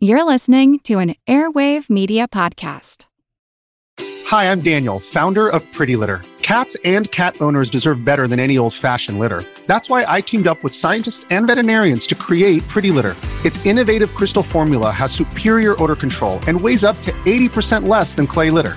You're listening to an Airwave Media Podcast. Hi, I'm Daniel, founder of Pretty Litter. Cats and cat owners deserve better than any old fashioned litter. That's why I teamed up with scientists and veterinarians to create Pretty Litter. Its innovative crystal formula has superior odor control and weighs up to 80% less than clay litter.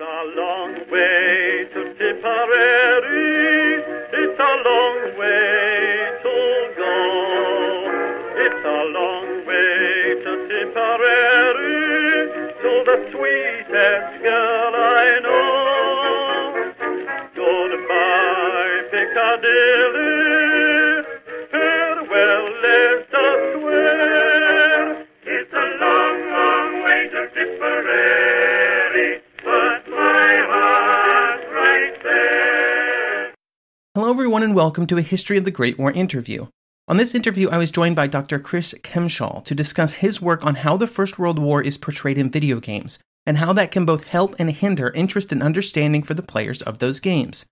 It's a long way to Tipperary. It's a long way to go. It's a long way to Tipperary. To the sweetest girl I know. Goodbye, Piccadilly. Hello, everyone, and welcome to a History of the Great War interview. On this interview, I was joined by Dr. Chris Kempshall to discuss his work on how the First World War is portrayed in video games, and how that can both help and hinder interest and understanding for the players of those games.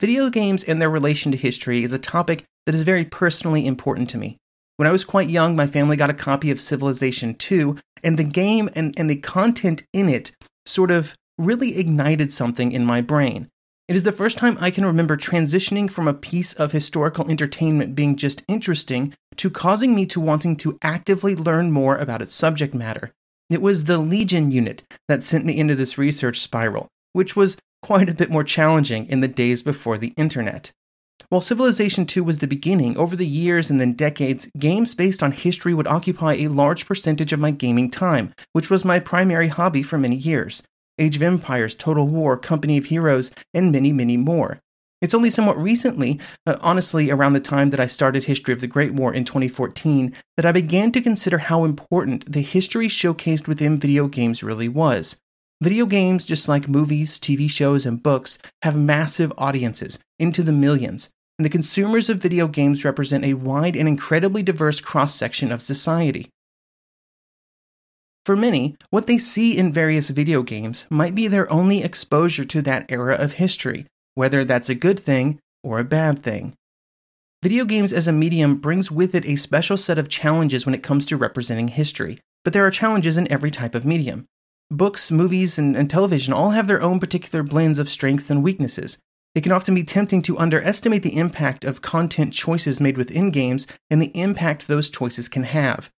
Video games and their relation to history is a topic that is very personally important to me. When I was quite young, my family got a copy of Civilization II, and the game and, and the content in it sort of really ignited something in my brain. It is the first time I can remember transitioning from a piece of historical entertainment being just interesting to causing me to wanting to actively learn more about its subject matter. It was the Legion unit that sent me into this research spiral, which was quite a bit more challenging in the days before the internet. While Civilization 2 was the beginning, over the years and then decades, games based on history would occupy a large percentage of my gaming time, which was my primary hobby for many years. Age of Empires, Total War, Company of Heroes, and many, many more. It's only somewhat recently, uh, honestly, around the time that I started History of the Great War in 2014, that I began to consider how important the history showcased within video games really was. Video games, just like movies, TV shows, and books, have massive audiences, into the millions, and the consumers of video games represent a wide and incredibly diverse cross section of society. For many, what they see in various video games might be their only exposure to that era of history, whether that's a good thing or a bad thing. Video games as a medium brings with it a special set of challenges when it comes to representing history, but there are challenges in every type of medium. Books, movies, and, and, television all have their own particular blends of strengths and weaknesses. It can often be tempting to underestimate the impact of content choices made within games and the impact those choices can have.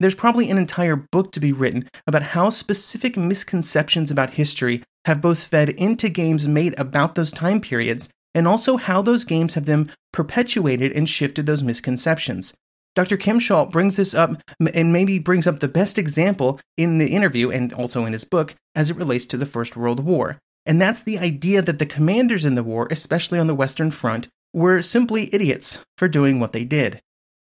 There's probably an entire book to be written about how specific misconceptions about history have both fed into games made about those time periods and also how those games have them perpetuated and shifted those misconceptions. Dr. Kempshall brings this up and maybe brings up the best example in the interview and also in his book as it relates to the First World War. And that's the idea that the commanders in the war, especially on the Western Front, were simply idiots for doing what they did.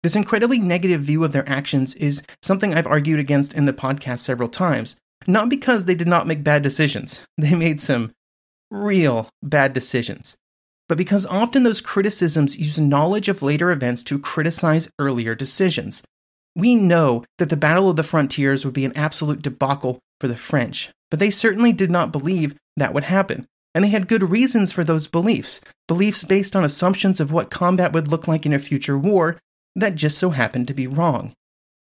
This incredibly negative view of their actions is something I've argued against in the podcast several times. Not because they did not make bad decisions, they made some real bad decisions, but because often those criticisms use knowledge of later events to criticize earlier decisions. We know that the Battle of the Frontiers would be an absolute debacle for the French, but they certainly did not believe that would happen. And they had good reasons for those beliefs, beliefs based on assumptions of what combat would look like in a future war that just so happened to be wrong.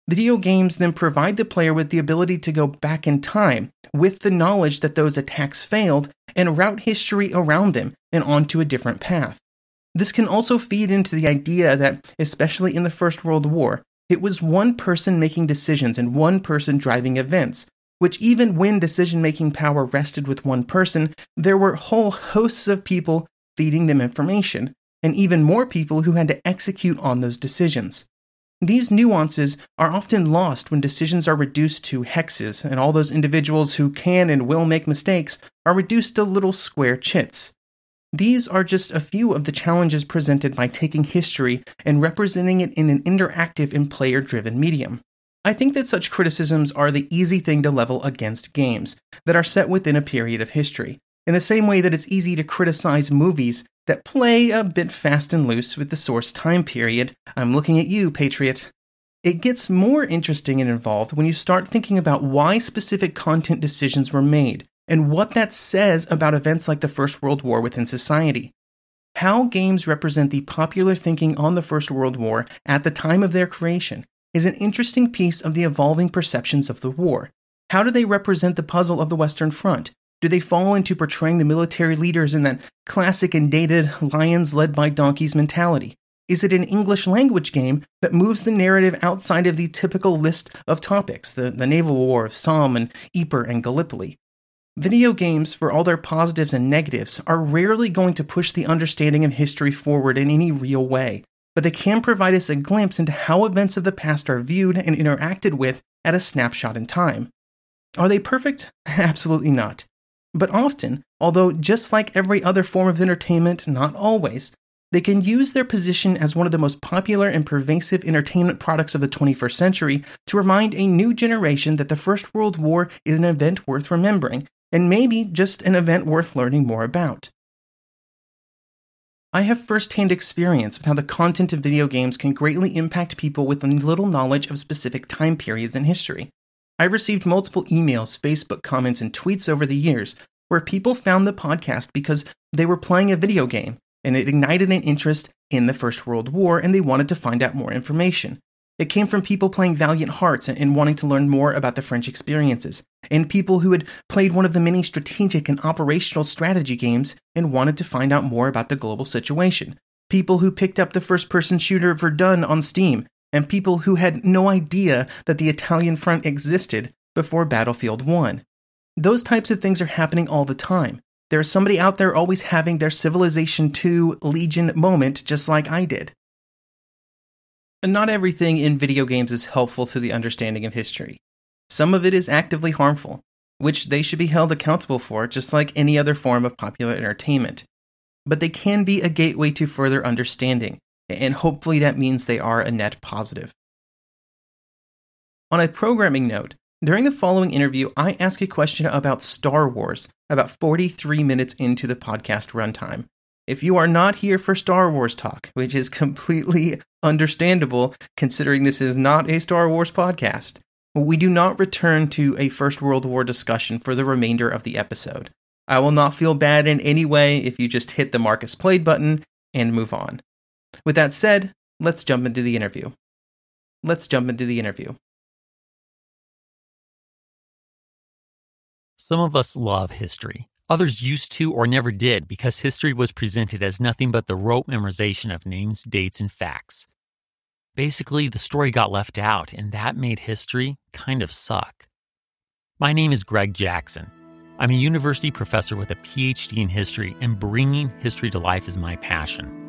Video games then provide the player with the ability to go back in time with the knowledge that those attacks failed and route history around them and onto a different path. This can also feed into the idea that, especially in the First World War, it was one person making decisions and one person driving events, which, even when decision making power rested with one person, there were whole hosts of people feeding them information, and even more people who had to execute on those decisions. These nuances are often lost when decisions are reduced to hexes, and all those individuals who can and will make mistakes are reduced to little square chits. These are just a few of the challenges presented by taking history and representing it in an interactive and player driven medium. I think that such criticisms are the easy thing to level against games that are set within a period of history, in the same way that it's easy to criticize movies that play a bit fast and loose with the source time period. I'm looking at you, Patriot. It gets more interesting and involved when you start thinking about why specific content decisions were made and what that says about events like the First World War within society. How games represent the popular thinking on the First World War at the time of their creation is an interesting piece of the evolving perceptions of the war. How do they represent the puzzle of the Western Front? Do they fall into portraying the military leaders in that classic and dated lions led by donkeys mentality? Is it an English language game that moves the narrative outside of the typical list of topics, the, the naval war of Somme and Ypres and Gallipoli? Video games, for all their positives and negatives, are rarely going to push the understanding of history forward in any real way, but they can provide us a glimpse into how events of the past are viewed and interacted with at a snapshot in time. Are they perfect? Absolutely not. But often, although just like every other form of entertainment, not always, they can use their position as one of the most popular and pervasive entertainment products of the 21st century to remind a new generation that the First World War is an event worth remembering and maybe just an event worth learning more about. I have firsthand experience with how the content of video games can greatly impact people with little knowledge of specific time periods in history. I've received multiple emails, Facebook comments, and tweets over the years where people found the podcast because they were playing a video game and it ignited an interest in the First World War and they wanted to find out more information. It came from people playing Valiant Hearts and wanting to learn more about the French experiences, and people who had played one of the many strategic and operational strategy games and wanted to find out more about the global situation. People who picked up the first person shooter Verdun on Steam, and people who had no idea that the Italian front existed before Battlefield 1. Those types of things are happening all the time. There's somebody out there always having their Civilization 2 Legion moment, just like I did not everything in video games is helpful to the understanding of history. Some of it is actively harmful, which they should be held accountable for, just like any other form of popular entertainment. But they can be a gateway to further understanding, and hopefully that means they are a net positive. On a programming note, during the following interview, I ask a question about Star Wars about 43 minutes into the podcast runtime. If you are not here for Star Wars talk, which is completely understandable considering this is not a Star Wars podcast, we do not return to a First World War discussion for the remainder of the episode. I will not feel bad in any way if you just hit the Marcus Played button and move on. With that said, let's jump into the interview. Let's jump into the interview. Some of us love history. Others used to or never did because history was presented as nothing but the rote memorization of names, dates, and facts. Basically, the story got left out, and that made history kind of suck. My name is Greg Jackson. I'm a university professor with a PhD in history, and bringing history to life is my passion.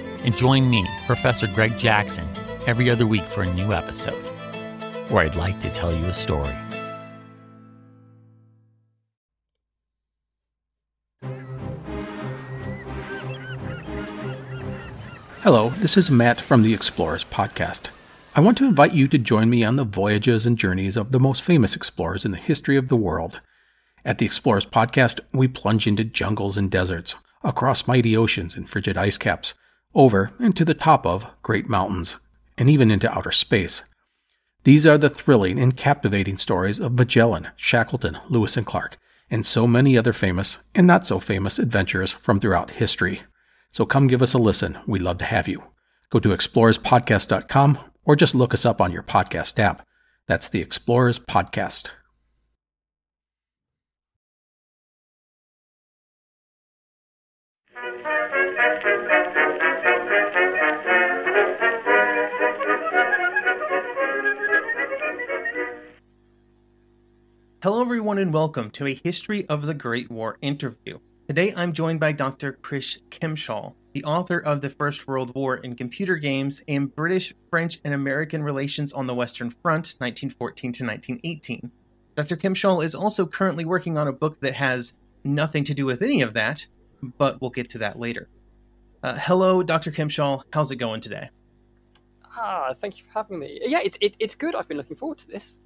and join me, Professor Greg Jackson, every other week for a new episode, where I'd like to tell you a story. Hello, this is Matt from the Explorers Podcast. I want to invite you to join me on the voyages and journeys of the most famous explorers in the history of the world. At the Explorers Podcast, we plunge into jungles and deserts, across mighty oceans and frigid ice caps, over and to the top of great mountains, and even into outer space. These are the thrilling and captivating stories of Magellan, Shackleton, Lewis and Clark, and so many other famous and not so famous adventurers from throughout history. So come give us a listen. We'd love to have you. Go to explorerspodcast.com or just look us up on your podcast app. That's the Explorers Podcast. Hello, everyone, and welcome to a History of the Great War interview. Today, I'm joined by Dr. Chris Kempshall, the author of The First World War in Computer Games and British, French, and American Relations on the Western Front, 1914 to 1918. Dr. Kempshall is also currently working on a book that has nothing to do with any of that, but we'll get to that later. Uh, hello, Dr. Kempshall. How's it going today? Ah, thank you for having me. Yeah, it's it, it's good. I've been looking forward to this.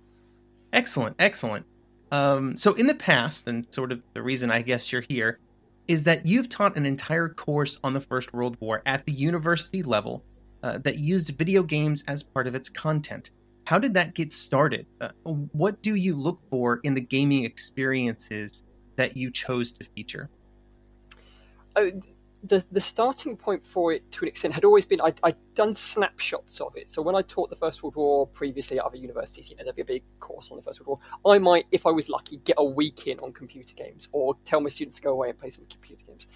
Excellent, excellent. Um, so, in the past, and sort of the reason I guess you're here, is that you've taught an entire course on the First World War at the university level uh, that used video games as part of its content. How did that get started? Uh, what do you look for in the gaming experiences that you chose to feature? Uh, the the starting point for it to an extent had always been I'd, I'd, done snapshots of it. So when I taught the First World War previously at other universities, you know, there'd be a big course on the First World War. I might, if I was lucky, get a week in on computer games or tell my students to go away and play some computer games.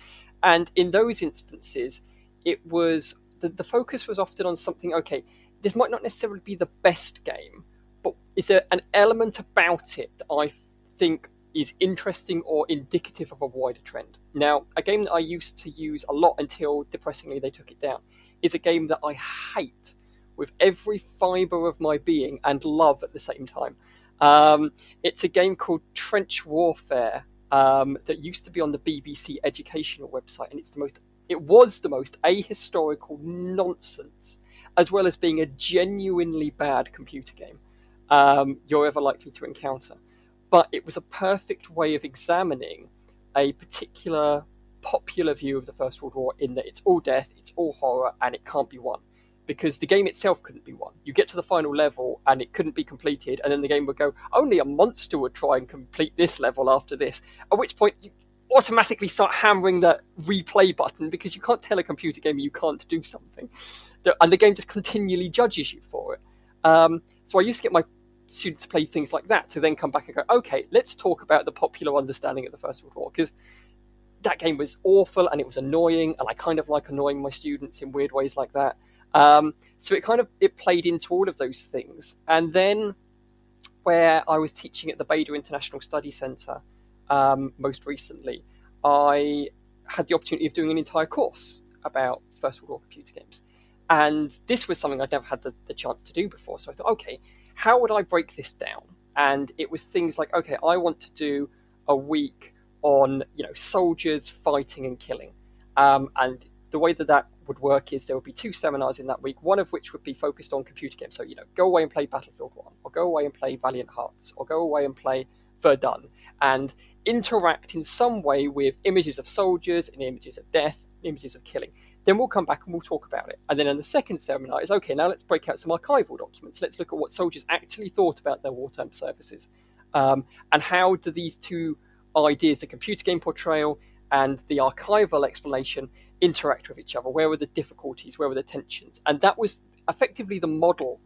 And in those instances, it was the, the focus was often on something. Okay, this might not necessarily be the best game, but is there an element about it that I think is interesting or indicative of a wider trend. Now, a game that I used to use a lot until depressingly they took it down is a game that I hate with every fiber of my being and love at the same time. Um, it's a game called Trench Warfare um, that used to be on the BBC educational website, and it's the most it was the most ahistorical nonsense, as well as being a genuinely bad computer game um, you're ever likely to encounter but it was a perfect way of examining a particular popular view of the First World War in that it's all death, it's all horror, and it can't be won. Because the game itself couldn't be won. You get to the final level and it couldn't be completed, and then the game would go, only a monster would try and complete this level after this. At which point, you automatically start hammering the replay button because you can't tell a computer game you can't do something. And the game just continually judges you for it. Um, so I used to get my students play things like that to then come back and go, okay, let's talk about the popular understanding of the First World War because that game was awful and it was annoying, and I kind of like annoying my students in weird ways like that. Um, so it kind of it played into all of those things, and then where I was teaching at the Bader International Study Centre um, most recently, I had the opportunity of doing an entire course about First World War computer games. And this was something I'd never had the, the chance to do before. So I thought, okay, how would I break this down? And it was things like, okay, I want to do a week on you know soldiers fighting and killing, um, and the way that that would work is there would be two seminars in that week, one of which would be focused on computer games. So you know, go away and play Battlefield One, or go away and play Valiant Hearts, or go away and play Verdun, and interact in some way with images of soldiers and images of death, images of killing. Then we'll come back and we'll talk about it. And then in the second seminar is okay, now let's break out some archival documents. Let's look at what soldiers actually thought about their wartime services. Um, and how do these two ideas, the computer game portrayal and the archival explanation, interact with each other? Where were the difficulties? Where were the tensions? And that was effectively the model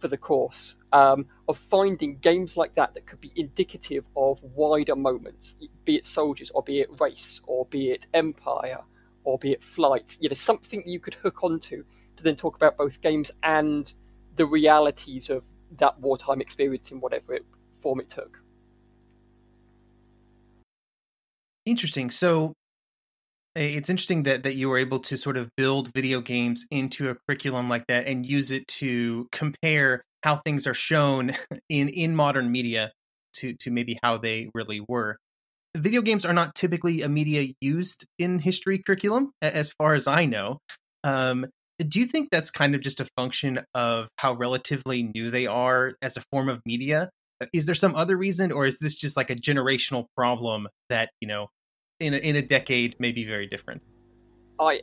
for the course um, of finding games like that that could be indicative of wider moments, be it soldiers or be it race or be it empire or be it flight, you know, something you could hook onto to then talk about both games and the realities of that wartime experience in whatever it, form it took. Interesting. So eh, it's interesting that that you were able to sort of build video games into a curriculum like that and use it to compare how things are shown in in modern media to to maybe how they really were video games are not typically a media used in history curriculum, as far as I know. Um, do you think that's kind of just a function of how relatively new they are as a form of media? Uh, is there some other reason, or is this just like a generational problem that you know, in a, in a decade may be very different? I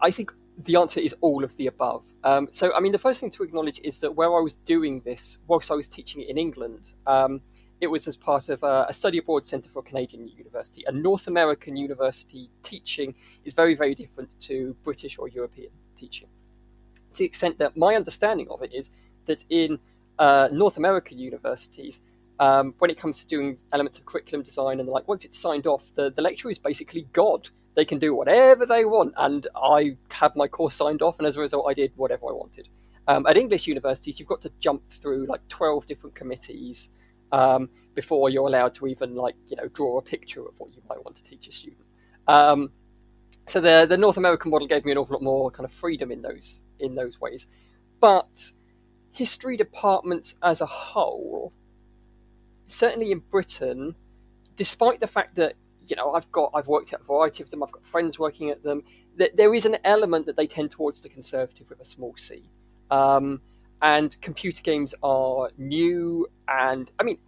I think the answer is all of the above. Um, so, I mean, the first thing to acknowledge is that where I was doing this, whilst I was teaching it in England, um, it was as part of a, a, study abroad center for a Canadian University. A North American university teaching is very, very different to British or European teaching. to the extent that my understanding of it is that in uh, North American universities, um, when it comes to doing elements of curriculum design and like, once it's signed off, the, the lecturer is basically God. They can do whatever they want, and I had my course signed off, and as a result, I did whatever I wanted. Um, at English universities, you've got to jump through like twelve different committees um, before you're allowed to even like you know draw a picture of what you might want to teach a student. Um, so the the North American model gave me an awful lot more kind of freedom in those in those ways, but history departments as a whole, certainly in Britain, despite the fact that you know I've got I've worked at a variety of them, I've got friends working at them, that there is an element that they tend towards the conservative with a small c. Um, and computer games are new, and I mean,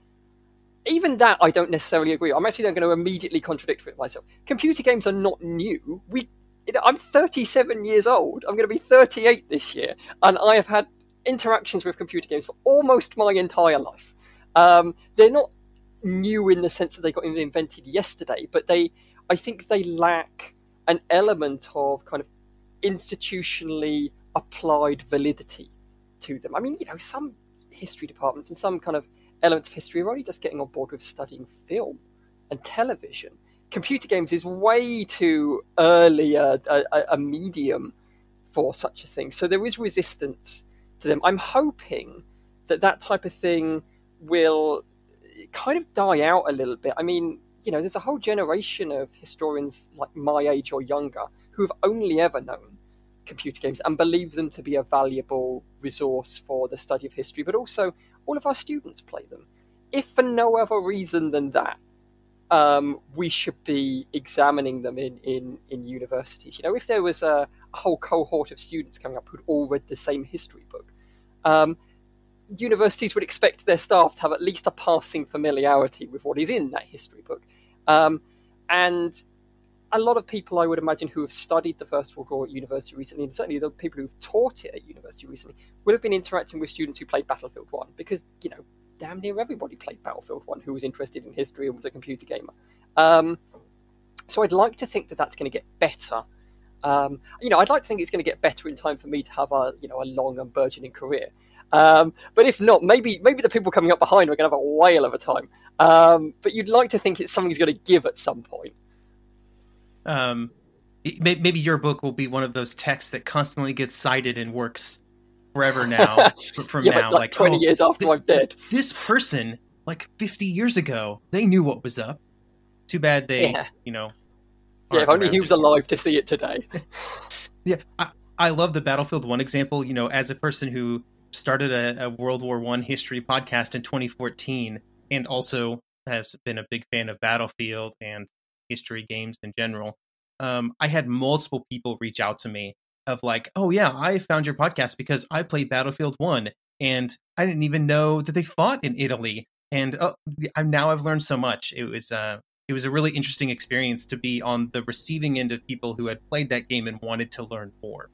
even that I don't necessarily agree. I'm actually not going to immediately contradict with myself. Computer games are not new. We, I'm 37 years old. I'm going to be 38 this year, and I have had interactions with computer games for almost my entire life. Um, they're not new in the sense that they got invented yesterday, but they, I think, they lack an element of kind of institutionally applied validity to them. I mean, you know, some history departments and some kind of elements of history are already just getting on board with studying film and television. Computer games is way too early a, a, a medium for such a thing. So there is resistance to them. I'm hoping that that type of thing will kind of die out a little bit. I mean, you know, there's a whole generation of historians like my age or younger who have only ever known computer games and believe them to be a valuable resource for the study of history, but also all of our students play them. If for no other reason than that, um, we should be examining them in, in, in universities. You know, if there was a, a whole cohort of students coming up who'd all read the same history book, um, universities would expect their staff to have at least a passing familiarity with what is in that history book. Um, and a lot of people, I would imagine, who have studied the First World War at university recently, and certainly the people who've taught it at university recently, would have been interacting with students who played Battlefield 1, because, you know, damn near everybody played Battlefield 1 who was interested in history and was a computer gamer. Um, so I'd like to think that that's going to get better. Um, you know, I'd like to think it's going to get better in time for me to have a, you know, a long and burgeoning career. Um, but if not, maybe maybe the people coming up behind are going to have a whale of a time. Um, but you'd like to think it's something's going to give at some point um, maybe your book will be one of those texts that constantly gets cited and works forever now from yeah, now like, like 20 oh, years after th- i'm dead. this person like 50 years ago they knew what was up. Too bad they yeah. you know yeah if only he was alive to see it today. Yeah I, I love the battlefield one example you know as a person who started a, a world war one history podcast in 2014 and also has been a big fan of battlefield and history games in general, um, I had multiple people reach out to me of like, oh yeah, I found your podcast because I played Battlefield One, and I didn't even know that they fought in Italy, and oh, I'm, now I've learned so much. It was uh, it was a really interesting experience to be on the receiving end of people who had played that game and wanted to learn more.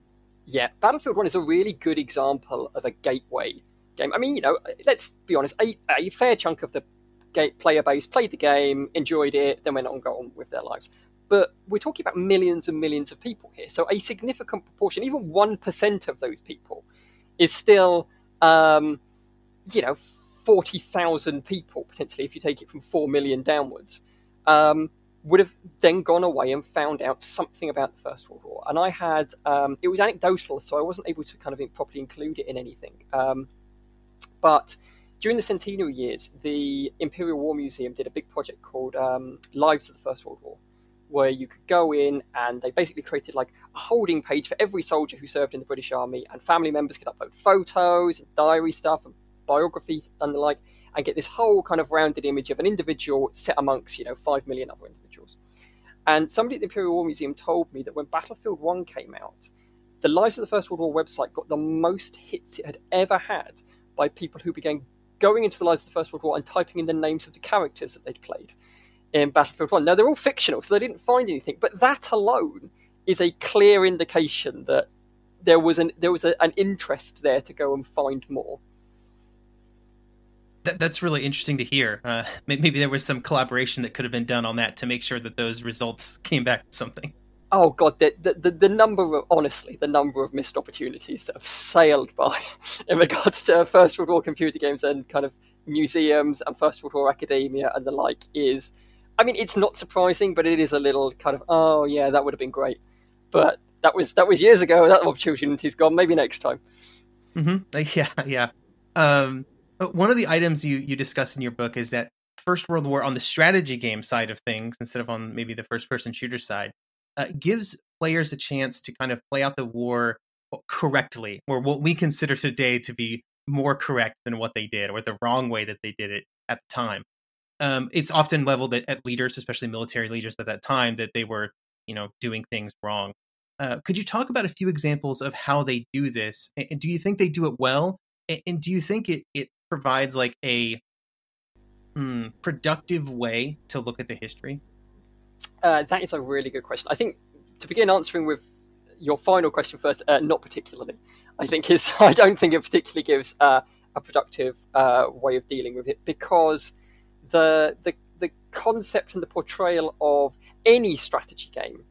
Yeah, Battlefield One is a really good example of a gateway game. I mean, you know, let's be honest, a, a fair chunk of the player base played the game, enjoyed it, then went on go on with their lives. But we're talking about millions and millions of people here. So a significant proportion, even one percent of those people, is still, um, you know, forty thousand people potentially. If you take it from four million downwards, um, would have then gone away and found out something about the First World War. And I had um, it was anecdotal, so I wasn't able to kind of properly include it in anything. Um, but during the centenary years, the Imperial War Museum did a big project called um, Lives of the First World War, where you could go in and they basically created like a holding page for every soldier who served in the British Army, and family members could upload photos and diary stuff and biographies and the like, and get this whole kind of rounded image of an individual set amongst you know five million other individuals. And somebody at the Imperial War Museum told me that when Battlefield One came out, the Lives of the First World War website got the most hits it had ever had by people who began going into the lives of the First World War and typing in the names of the characters that they'd played in Battlefield 1. Now, they're all fictional, so they didn't find anything, but that alone is a clear indication that there was an there was a, an interest there to go and find more. That, that's really interesting to hear. Uh, maybe there was some collaboration that could have been done on that to make sure that those results came back to something. Oh god, the, the the number of honestly, the number of missed opportunities that have sailed by in regards to First World War computer games and kind of museums and First World War academia and the like is, I mean, it's not surprising, but it is a little kind of oh yeah, that would have been great, but that was that was years ago. That opportunity's gone. Maybe next time. Mm-hmm. Yeah, yeah. Um, one of the items you you discuss in your book is that First World War on the strategy game side of things, instead of on maybe the first person shooter side, uh, gives players a chance to kind of play out the war correctly, or what we consider today to be more correct than what they did, or the wrong way that they did it at the time. Um, it's often leveled at, at, leaders, especially military leaders at that time, that they were, you know, doing things wrong. Uh, could you talk about a few examples of how they do this? And do you think they do it well? And do you think it it provides like a hmm, productive way to look at the history? Uh, that is a really good question. I think to begin answering with your final question first, uh, not particularly. I think is I don't think it particularly gives uh, a productive uh, way of dealing with it because the the the concept and the portrayal of any strategy game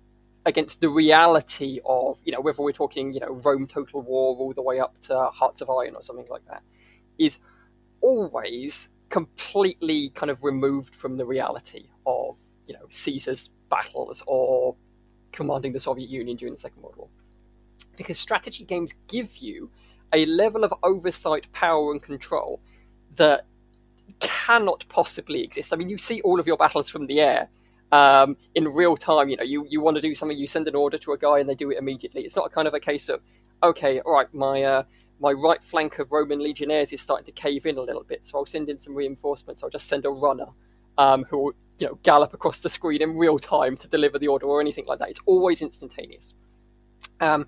against the reality of you know whether we're talking you know Rome Total War all the way up to Hearts of Iron or something like that is always completely kind of removed from the reality of you know Caesar's battles or commanding the Soviet Union during the Second World War. Because strategy games give you a level of oversight, power, and control that cannot possibly exist. I mean, you see all of your battles from the air um, in real time. You know, you, you want to do something, you send an order to a guy, and they do it immediately. It's not a kind of a case of, okay, all right, my uh, my right flank of Roman legionnaires is starting to cave in a little bit, so I'll send in some reinforcements. I'll just send a runner um, who will you know gallop across the screen in real time to deliver the order or anything like that. It's always instantaneous. Um,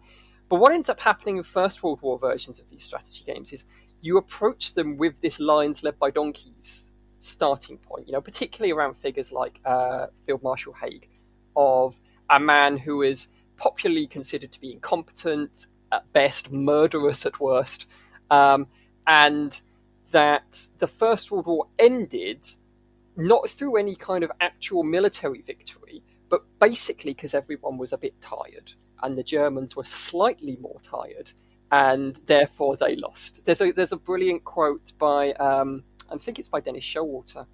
but what ends up happening in First World War versions of these strategy games is you approach them with this lions led by donkeys starting point. You know, particularly around figures like uh, Field Marshal Haig, of a man who is popularly considered to be incompetent at best, murderous at worst, um, and that the First World War ended not through any kind of actual military victory, but basically because everyone was a bit tired and the Germans were slightly more tired and therefore they lost. There's a there's a brilliant quote by um, I think it's by Dennis Showalter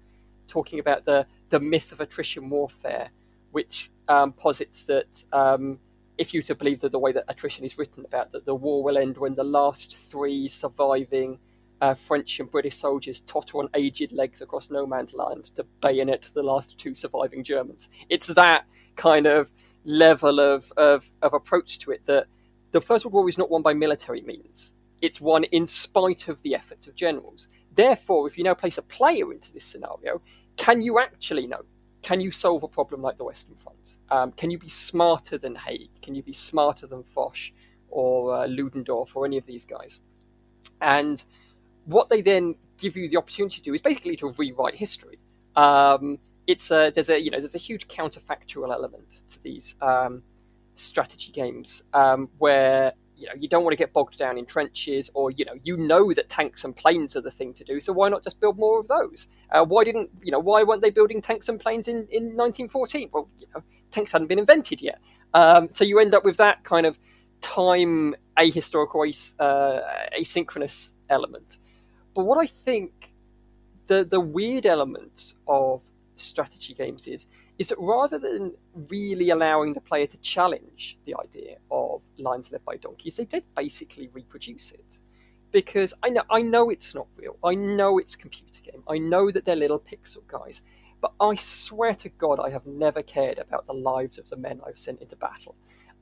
talking about the the myth of attrition warfare, which um, posits that um, if you to believe that the way that attrition is written about that the war will end when the last three surviving uh, French and British soldiers totter on aged legs across no man's land to bayonet the last two surviving Germans. It's that kind of level of, of, of approach to it that the First World War is not won by military means. It's won in spite of the efforts of generals. Therefore, if you now place a player into this scenario, can you actually know? Can you solve a problem like the Western Front? Um, can you be smarter than Haig? Can you be smarter than Foch or uh, Ludendorff or any of these guys? And what they then give you the opportunity to do is basically to rewrite history. Um, it's a, there's a you know there's a huge counterfactual element to these um, strategy games um, where you know you don't want to get bogged down in trenches or you know you know that tanks and planes are the thing to do so why not just build more of those? Uh, why didn't you know why weren't they building tanks and planes in, in 1914 well you know tanks hadn't been invented yet. Um, so you end up with that kind of time ahistorical uh, asynchronous element but what I think the the weird element of strategy games is is that rather than really allowing the player to challenge the idea of lions led by donkeys, they just basically reproduce it. Because I know I know it's not real. I know it's a computer game. I know that they're little pixel guys. But I swear to God, I have never cared about the lives of the men I've sent into battle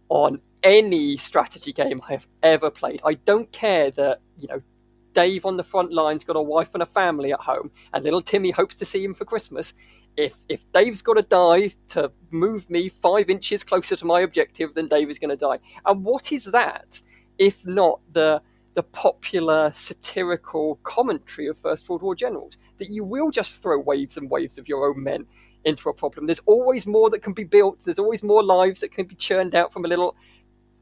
on any strategy game I have ever played. I don't care that, you know, Dave on the front line's got a wife and a family at home, and little Timmy hopes to see him for Christmas. If if Dave's got to die to move me five inches closer to my objective, then Dave is going to die. And what is that if not the the popular satirical commentary of First World War generals that you will just throw waves and waves of your own men into a problem. There's always more that can be built. There's always more lives that can be churned out from a little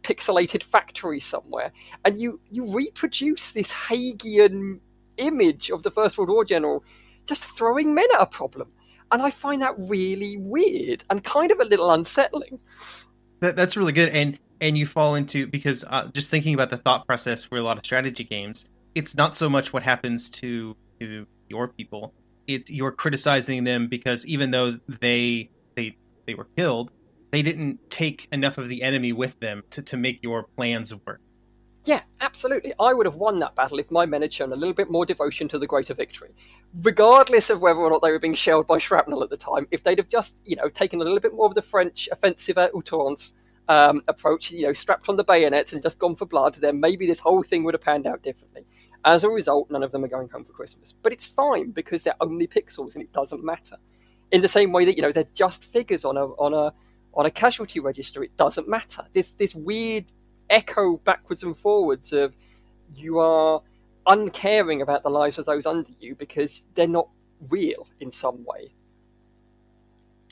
pixelated factory somewhere, and you you reproduce this Haigian image of the First World War general just throwing men at a problem. And I find that really weird and kind of a little unsettling. That, that's really good, and and you fall into because uh, just thinking about the thought process for a lot of strategy games, it's not so much what happens to to your people; it's you're criticizing them because even though they they they were killed, they didn't take enough of the enemy with them to to make your plans work. Yeah, absolutely. I would have won that battle if my men had shown a little bit more devotion to the greater victory. Regardless of whether or not they were being shelled by shrapnel at the time, if they'd have just, you know, taken a little bit more of the French offensive à outrance um, approach, you know, strapped on the bayonets and just gone for blood, then maybe this whole thing would have panned out differently. As a result, none of them are going home for Christmas. But it's fine because they're only pixels and it doesn't matter. In the same way that, you know, they're just figures on a on a on a casualty register, it doesn't matter. This this weird echo backwards and forwards of you are uncaring about the lives of those under you because they're not real in some way.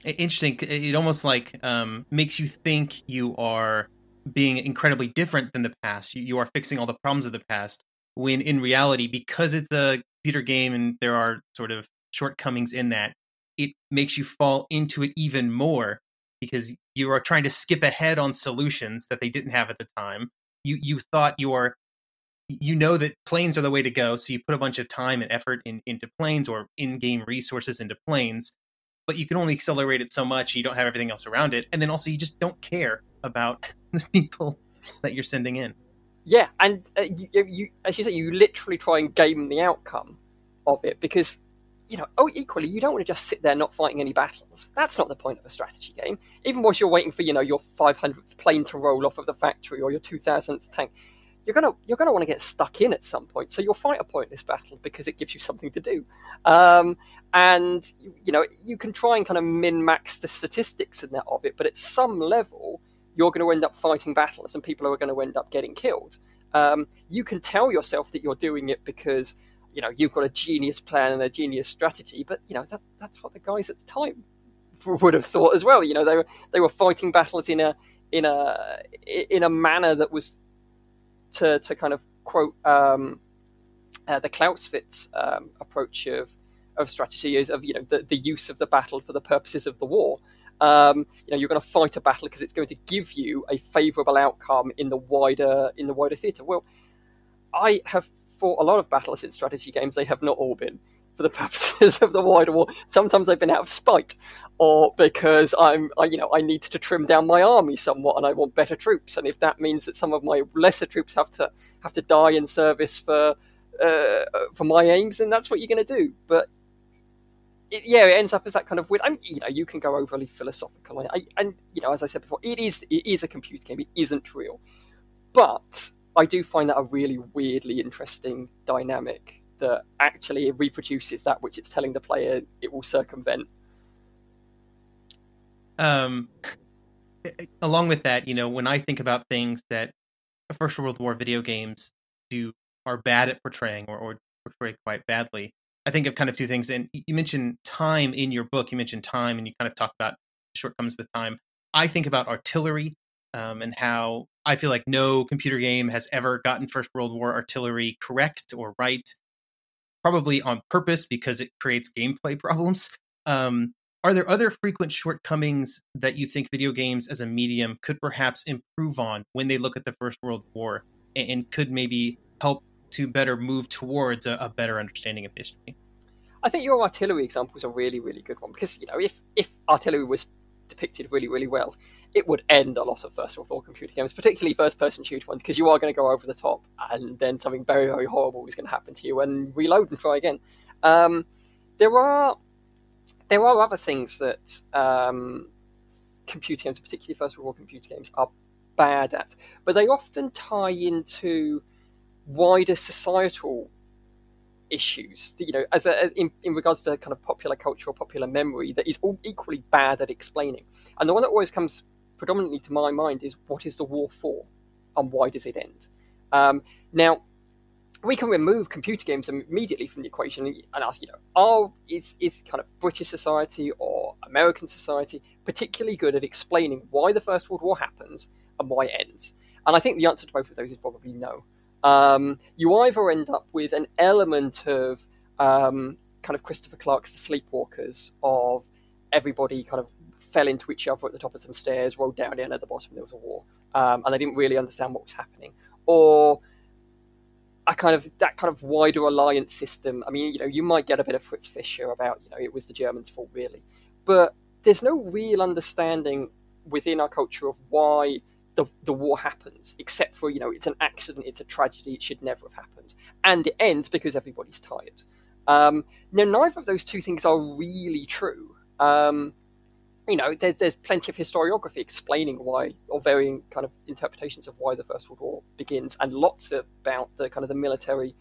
Interesting. It almost like um, makes you think you are being incredibly different than the past. You, you are fixing all the problems of the past, when in reality, because it's a computer game and there are sort of shortcomings in that, it makes you fall into it even more because you are trying to skip ahead on solutions that they didn't have at the time. You you thought your you know that planes are the way to go, so you put a bunch of time and effort in, into planes or in-game resources into planes, but you can only accelerate it so much. You don't have everything else around it, and then also you just don't care about the people that you're sending in. Yeah, and uh, you, you, as you say, you literally try and game the outcome of it because you know, oh, equally, you don't want to just sit there not fighting any battles. That's not the point of a strategy game. Even whilst you're waiting for, you know, your 500th plane to roll off of the factory or your 2000th tank, you're gonna you're gonna want to get stuck in at some point. So you'll fight a pointless battle because it gives you something to do. Um, and you know, you can try and kind of min max the statistics that of it, but at some level, you're going to end up fighting battles, and people are going to end up getting killed. Um, you can tell yourself that you're doing it because you know you've got a genius plan and a genius strategy but you know that, that's what the guys at the time would have thought as well you know they were they were fighting battles in a in a in a manner that was to to kind of quote um, uh, the Clausewitz um, approach of of strategy is of you know the, the use of the battle for the purposes of the war. Um, you know you're going to fight a battle because it's going to give you a favorable outcome in the wider in the wider theater. Well I have fought a lot of battles in strategy games, they have not all been for the purposes of the wider war. Sometimes they've been out of spite, or because I'm, I, you know, I need to trim down my army somewhat, and I want better troops. And if that means that some of my lesser troops have to have to die in service for uh, for my aims, then that's what you're going to do. But it, yeah, it ends up as that kind of weird. I mean, you know, you can go overly philosophical, I, and you know, as I said before, it is it is a computer game. It isn't real, but I do find that a really weirdly interesting dynamic that actually it reproduces that which it's telling the player it will circumvent. Um, along with that, you know, when I think about things that First World War video games do are bad at portraying or, or portray quite badly, I think of kind of two things. And you mentioned time in your book. You mentioned time, and you kind of talk about shortcomings with time. I think about artillery um, and how I feel like no computer game has ever gotten First World War artillery correct or right, probably on purpose because it creates gameplay problems. Um, are there other frequent shortcomings that you think video games as a medium could perhaps improve on when they look at the First World War and, and could maybe help to better move towards a, a better understanding of history? I think your artillery example is a really, really good one because you know if if artillery was depicted really, really well, it would end a lot of first world war computer games, particularly first person shooter ones, because you are going to go over the top and then something very, very horrible is going to happen to you and reload and try again. Um, there are there are other things that um, computer games, particularly first world war computer games, are bad at, but they often tie into wider societal issues, you know, as a, in, in regards to kind of popular culture or popular memory that is all equally bad at explaining. And the one that always comes predominantly to my mind is what is the war for and why does it end? Um, now, we can remove computer games immediately from the equation and ask, you know, are is is kind of British society or American society particularly good at explaining why the First World War happens and why it ends? And I think the answer to both of those is probably no. Um, you either end up with an element of um, kind of Christopher Clark's The Sleepwalkers of everybody kind of fell into each other at the top of some stairs, rolled down again at the bottom, there was a war, um, and they didn't really understand what was happening. Or a kind of that kind of wider alliance system. I mean, you know, you might get a bit of Fritz Fischer about, you know, it was the Germans' fault, really, but there's no real understanding within our culture of why the, the war happens, except for, you know, it's an accident, it's a tragedy, it should never have happened. And it ends because everybody's tired. Um, now, neither of those two things are really true. Um, you know, there, there's plenty of historiography explaining why, or varying kind of interpretations of why the First World War begins, and lots about the kind of the military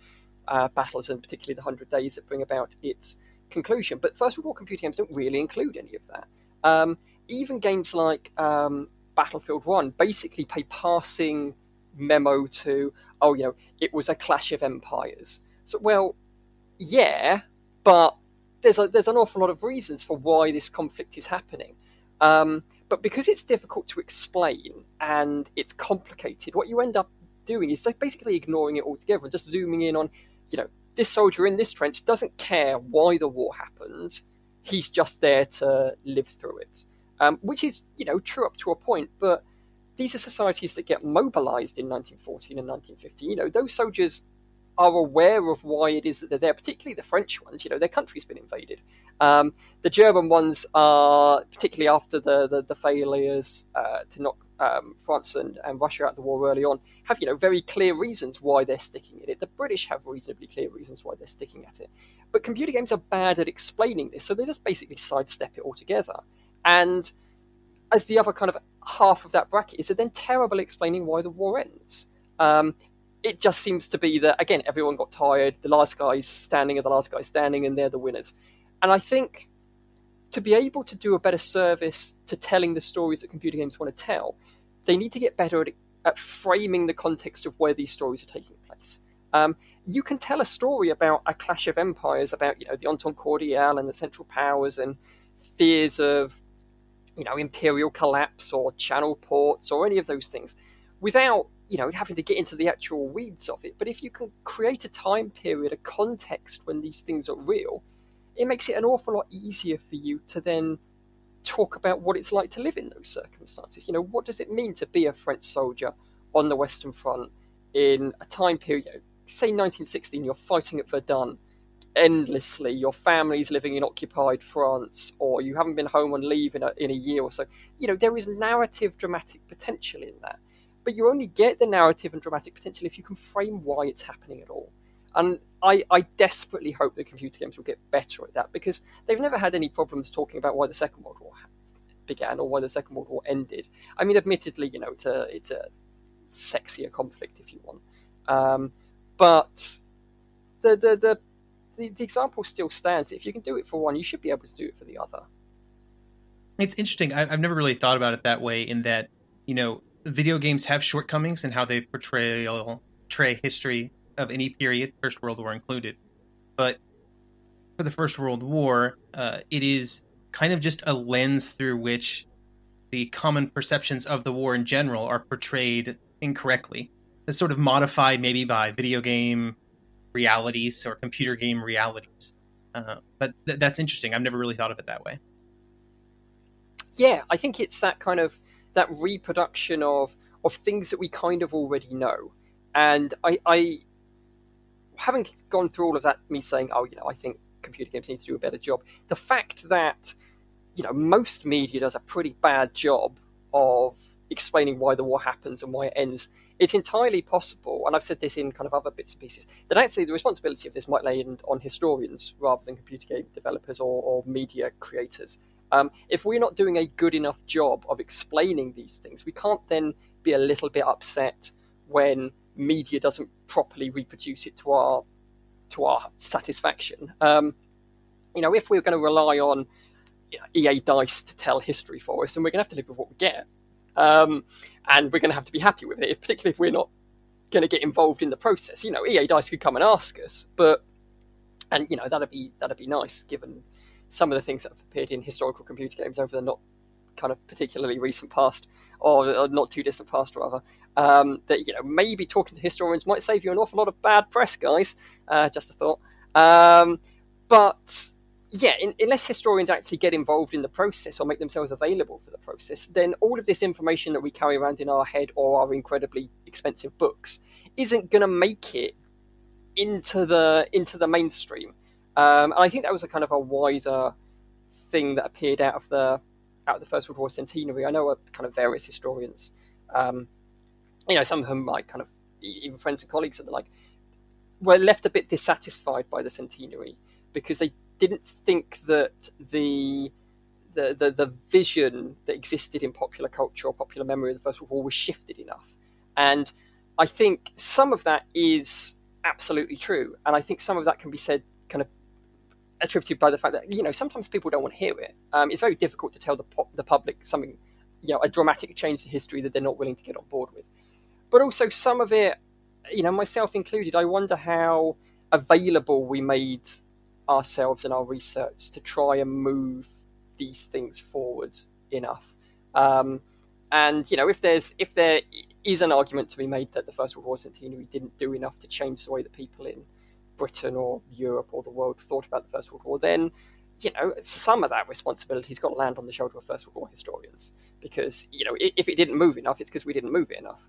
uh, battles, and particularly the Hundred Days that bring about its conclusion. But First World War computer games don't really include any of that. Um, even games like um, Battlefield One basically pay passing memo to, oh, you know, it was a clash of empires. So, well, yeah, but there's a, there's an awful lot of reasons for why this conflict is happening. Um, but because it's difficult to explain and it's complicated, what you end up doing is basically ignoring it altogether and just zooming in on, you know, this soldier in this trench doesn't care why the war happened. He's just there to live through it, um, which is, you know, true up to a point. But these are societies that get mobilized in 1914 and 1915. You know, those soldiers are aware of why it is that they're there, particularly the French ones. You know, their country's been invaded. Um, the German ones are, particularly after the, the, the failures uh, to knock um, France and, and Russia out of the war early on, have, you know, very clear reasons why they're sticking in it. The British have reasonably clear reasons why they're sticking at it. But computer games are bad at explaining this, so they just basically sidestep it altogether. And as the other kind of half of that bracket is, they're then terrible at explaining why the war ends. Um, it just seems to be that again everyone got tired. The last guy's standing and the last guy's standing and they're the winners. And i think to be able to do a better service to telling the stories that computer games want to tell they need to get better at, at framing the context of where these stories are taking place. Um, you can tell a story about a clash of empires about you know the entente cordiale and the central powers and fears of you know imperial collapse or channel ports or any of those things without you know, having to get into the actual weeds of it. But if you can create a time period, a context when these things are real, it makes it an awful lot easier for you to then talk about what it's like to live in those circumstances. You know, what does it mean to be a French soldier on the Western Front in a time period, say 1916, you're fighting at Verdun endlessly, your family's living in occupied France, or you haven't been home on leave in a, in a year or so. You know, there is narrative dramatic potential in that but you only get the narrative and dramatic potential if you can frame why it's happening at all. And I, I desperately hope that computer games will get better at that because they've never had any problems talking about why the Second World War began or why the Second World War ended. I mean, admittedly, you know, it's a it's a sexier conflict if you want, um, but the, the the the the example still stands. If you can do it for one, you should be able to do it for the other. It's interesting. I, I've never really thought about it that way. In that, you know, video games have shortcomings in how they portray portray history of any period, First World War included. But for the First World War, uh, it is kind of just a lens through which the common perceptions of the war in general are portrayed incorrectly. It's sort of modified maybe by video game realities or computer game realities. Uh, but th- that's interesting. I've never really thought of it that way. Yeah, I think it's that kind of that reproduction of of things that we kind of already know. And I, I gone through all of that, me saying, oh, you know, I think computer games need to do a better job. The fact that, you know, most media does a pretty bad job of explaining why the war happens and why it ends, it's entirely possible, and I've said this in kind of other bits and pieces, that actually the responsibility of this might lay in, on historians rather than computer game developers or, or media creators. Um, if we're not doing a good enough job of explaining these things, we can't then be a little bit upset when media doesn't properly reproduce it to our to our satisfaction. Um, you know, if we're going to rely on you know, EA Dice to tell history for us, then we're going to have to live with what we get, um, and we're going to have to be happy with it. If, particularly if we're not going to get involved in the process. You know, EA Dice could come and ask us, but and you know that'd be that'd be nice given some of the things that have appeared in historical computer games over the not kind of particularly recent past, or, not too distant past, rather. Um, that you know maybe talking to historians might save you an awful lot of bad press, guys. Uh, just a thought. Um, but yeah, in, unless historians actually get involved in the process or make themselves available for the process, then all of this information that we carry around in our head or our incredibly expensive books isn't going to make it into the into the mainstream. Um, and I think that was a kind of a wider thing that appeared out of the out of the First World War centenary. I know a kind of various historians, um, you know, some of them like kind of even friends and colleagues and the like were left a bit dissatisfied by the centenary because they didn't think that the the, the, the vision that existed in popular culture or popular memory of the First World War was shifted enough. And I think some of that is absolutely true. And I think some of that can be said kind of attributed by the fact that, you know, sometimes people don't want to hear it. Um, it's very difficult to tell the, the public something, you know, a dramatic change in history that they're not willing to get on board with. But also some of it, you know, myself included, I wonder how available we made ourselves and our research to try and move these things forward enough. Um, and you know, if there's if there is an argument to be made that the First World War centenary didn't do enough to change the way that people in Britain or Europe or the world thought about the First World War, then you know some of that responsibility's got to land on the shoulder of First World War historians because you know if it didn't move enough, it's because we didn't move it enough.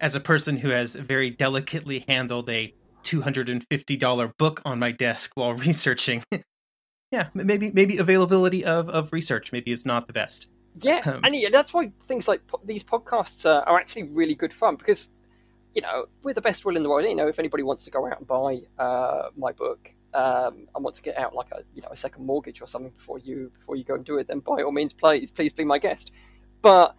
As a person who has very delicately handled a $250 book on my desk while researching. yeah, maybe maybe availability of, of research maybe is not the best. Yeah, um, and yeah, that's why things like po- these podcasts are, are, actually really good fun because, you know, we're the best will in the world. You know, if anybody wants to go out and buy uh, my book um, and wants to get out like a you know a second mortgage or something before you before you go and do it, then by all means, please please be my guest. But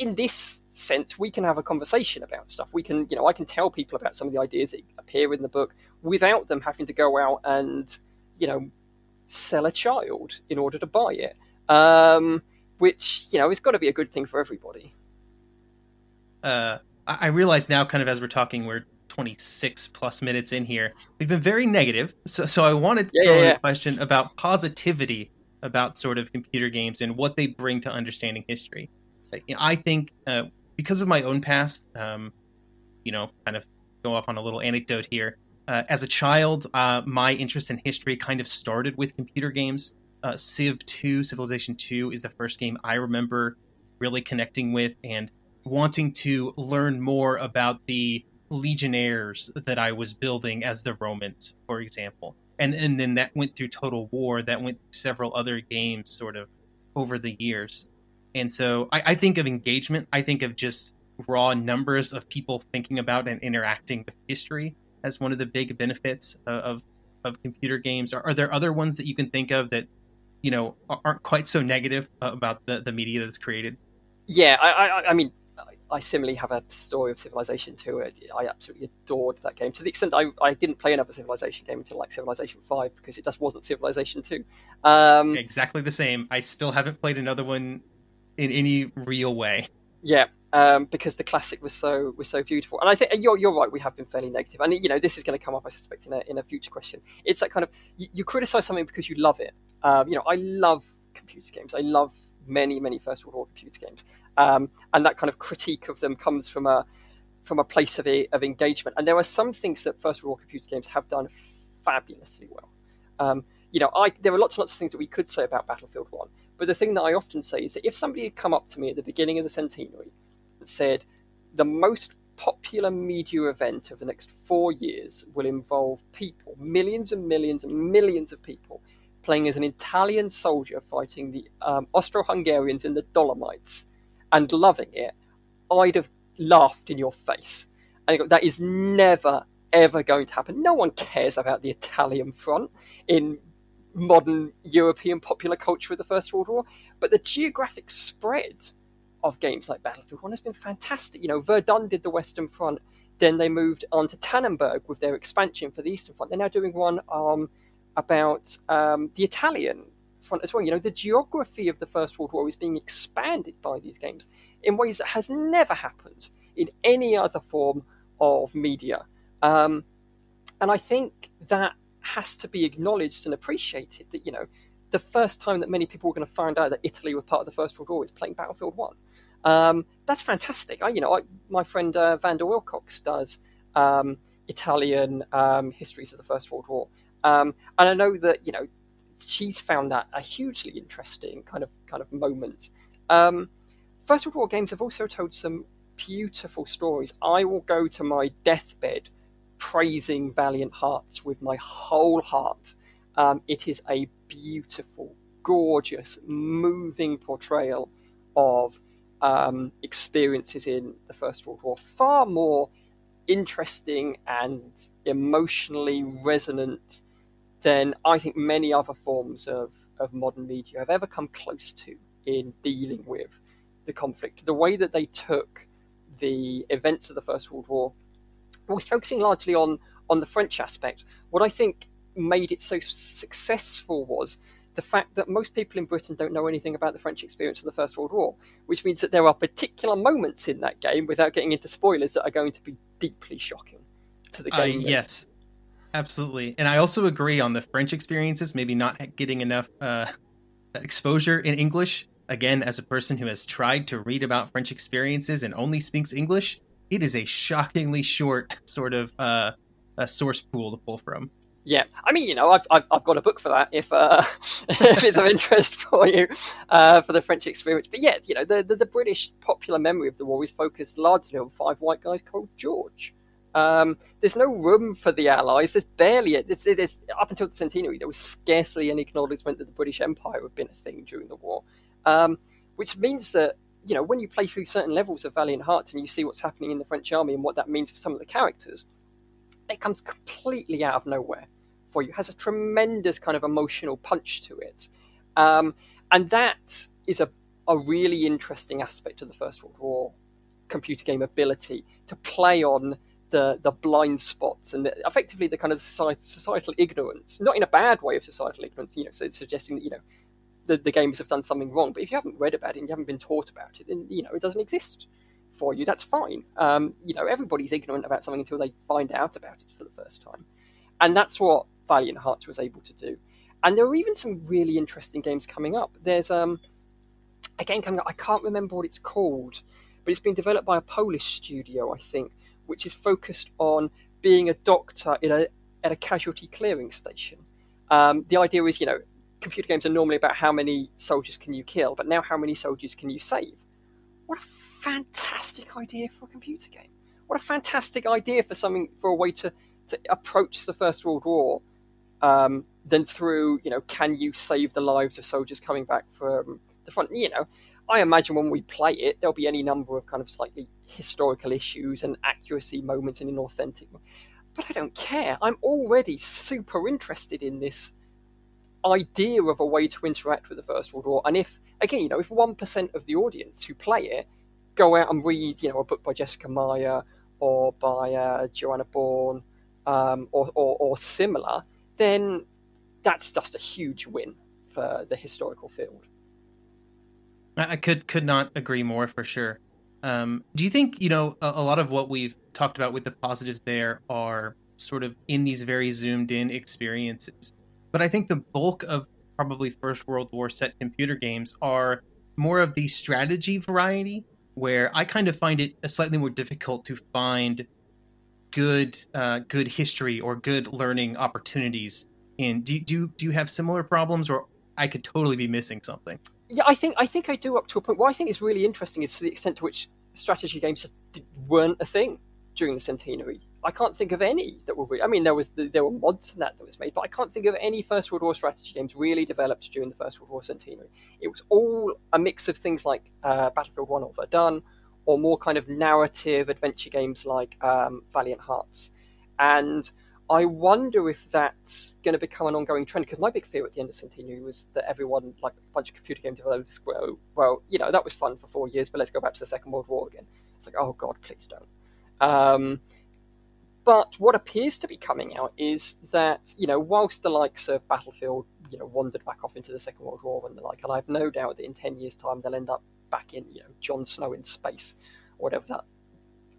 in this sense, we can have a conversation about stuff. We can, you know, I can tell people about some of the ideas that appear in the book without them having to go out and, you know, sell a child in order to buy it. Um, which, you know, has got to be a good thing for everybody. Uh, I realize now, kind of as we're talking, we're 26 plus minutes in here. We've been very negative. So, so I wanted to yeah, throw yeah, in yeah. a question about positivity about sort of computer games and what they bring to understanding history. I think uh, because of my own past, um, you know, kind of go off on a little anecdote here. Uh, as a child, uh, my interest in history kind of started with computer games. Uh, Civ 2, Civilization 2, is the first game I remember really connecting with and wanting to learn more about the legionnaires that I was building as the Romans, for example. And, and then that went through Total War, that went through several other games sort of over the years. And so I, I think of engagement. I think of just raw numbers of people thinking about and interacting with history as one of the big benefits of of computer games. Are, are there other ones that you can think of that you know aren't quite so negative about the the media that's created? Yeah, I I, I mean. I similarly have a story of Civilization 2. I absolutely adored that game to the extent I, I didn't play another Civilization game until like Civilization 5 because it just wasn't Civilization 2. Um, exactly the same. I still haven't played another one in any real way. Yeah, um, because the classic was so was so beautiful, and I think you're you're right. We have been fairly negative, and you know this is going to come up, I suspect, in a in a future question. It's that kind of you, you criticize something because you love it. Um, you know, I love computer games. I love many many First World War computer games, um, and that kind of critique of them comes from a from a place of a, of engagement. And there are some things that First World War computer games have done fabulously well. Um, you know, I there are lots and lots of things that we could say about Battlefield One, but the thing that I often say is that if somebody had come up to me at the beginning of the centenary and said, the most popular media event of the next four years will involve people, millions and millions and millions of people, playing as an Italian soldier fighting the um, Austro Hungarians in the Dolomites and loving it, I'd have laughed in your face. And that is never, ever going to happen. No one cares about the Italian front in modern European popular culture of the First World War, but the geographic spread of games like Battlefield 1 has been fantastic. You know, Verdun did the Western Front, then they moved on to Tannenberg with their expansion for the Eastern Front. They're now doing one um, about um, the Italian front as well. You know, the geography of the First World War is being expanded by these games in ways that has never happened in any other form of media. Um, and I think that has to be acknowledged and appreciated that, you know, the first time that many people were going to find out that Italy was part of the First World War is playing Battlefield 1. Um, that's fantastic. I, you know, I, my friend uh, Vanda Wilcox does um, Italian um, histories of the First World War. Um, and I know that you know she's found that a hugely interesting kind of kind of moment. Um, First World War games have also told some beautiful stories. I will go to my deathbed praising Valiant Hearts with my whole heart. Um, it is a beautiful, gorgeous, moving portrayal of um, experiences in the First World War. Far more interesting and emotionally resonant than I think many other forms of, of modern media have ever come close to in dealing with the conflict. The way that they took the events of the First World War was focusing largely on on the French aspect. What I think made it so successful was the fact that most people in Britain don't know anything about the French experience of the First World War, which means that there are particular moments in that game, without getting into spoilers, that are going to be deeply shocking to the game. Uh, yes, absolutely. And I also agree on the French experiences, maybe not getting enough uh, exposure in English. Again, as a person who has tried to read about French experiences and only speaks English, it is a shockingly short sort of uh, a source pool to pull from. Yeah, I mean, you know, I've, I've, I've got a book for that if uh, if it's of interest for you uh, for the French experience. But yeah, you know, the, the, the British popular memory of the war is focused largely on five white guys called George. Um, there's no room for the Allies. There's barely it's, it's, up until the centenary. There was scarcely any acknowledgement that the British Empire had been a thing during the war, um, which means that you know when you play through certain levels of Valiant Hearts and you see what's happening in the French army and what that means for some of the characters, it comes completely out of nowhere for you. It has a tremendous kind of emotional punch to it, um, and that is a a really interesting aspect of the First World War computer game ability to play on the the blind spots and the, effectively the kind of societal ignorance, not in a bad way of societal ignorance, you know, so suggesting that you know the, the gamers have done something wrong. But if you haven't read about it and you haven't been taught about it, then you know it doesn't exist for you. That's fine. Um, you know, everybody's ignorant about something until they find out about it for the first time, and that's what Valiant Hearts was able to do. And there are even some really interesting games coming up. There's um, a game coming up. I can't remember what it's called, but it's been developed by a Polish studio, I think, which is focused on being a doctor in a at a casualty clearing station. Um, the idea is, you know, computer games are normally about how many soldiers can you kill, but now how many soldiers can you save? What a fantastic idea for a computer game! What a fantastic idea for something for a way to to approach the First World War um, than through, you know, can you save the lives of soldiers coming back from the front? You know, I imagine when we play it, there'll be any number of kind of slightly historical issues and accuracy moments and inauthentic. But I don't care. I'm already super interested in this idea of a way to interact with the First World War. And if, again, you know, if 1% of the audience who play it go out and read, you know, a book by Jessica Meyer or by uh, Joanna Bourke um, or, or, or similar, then that's just a huge win for the historical field. I could could not agree more for sure. Um, do you think you know a, a, lot of what we've talked about with the positives there are sort of in these very zoomed in experiences? But I think the bulk of probably First World War set computer games are more of the strategy variety, where I kind of find it a slightly more difficult to find good uh, good history or good learning opportunities in. Do do do you have similar problems, or I could totally be missing something? Yeah, I think I think I do up to a point. What I think is really interesting is to the extent to which strategy games weren't a thing during the centenary. I can't think of any that were. Really, I mean, there was there were mods in that that was made, but I can't think of any First World War strategy games really developed during the First World War centenary. It was all a mix of things like uh, Battlefield One or Verdun, or more kind of narrative adventure games like um, Valiant Hearts. And I wonder if that's going to become an ongoing trend because my big fear at the end of Centenary was that everyone, like a bunch of computer game developers, go, well, you know, that was fun for four years, but let's go back to the Second World War again. It's like, oh God, please don't. Um, but what appears to be coming out is that, you know, whilst the likes of Battlefield, you know, wandered back off into the Second World War and the like, and I have no doubt that in 10 years' time they'll end up back in, you know, Jon Snow in space, whatever that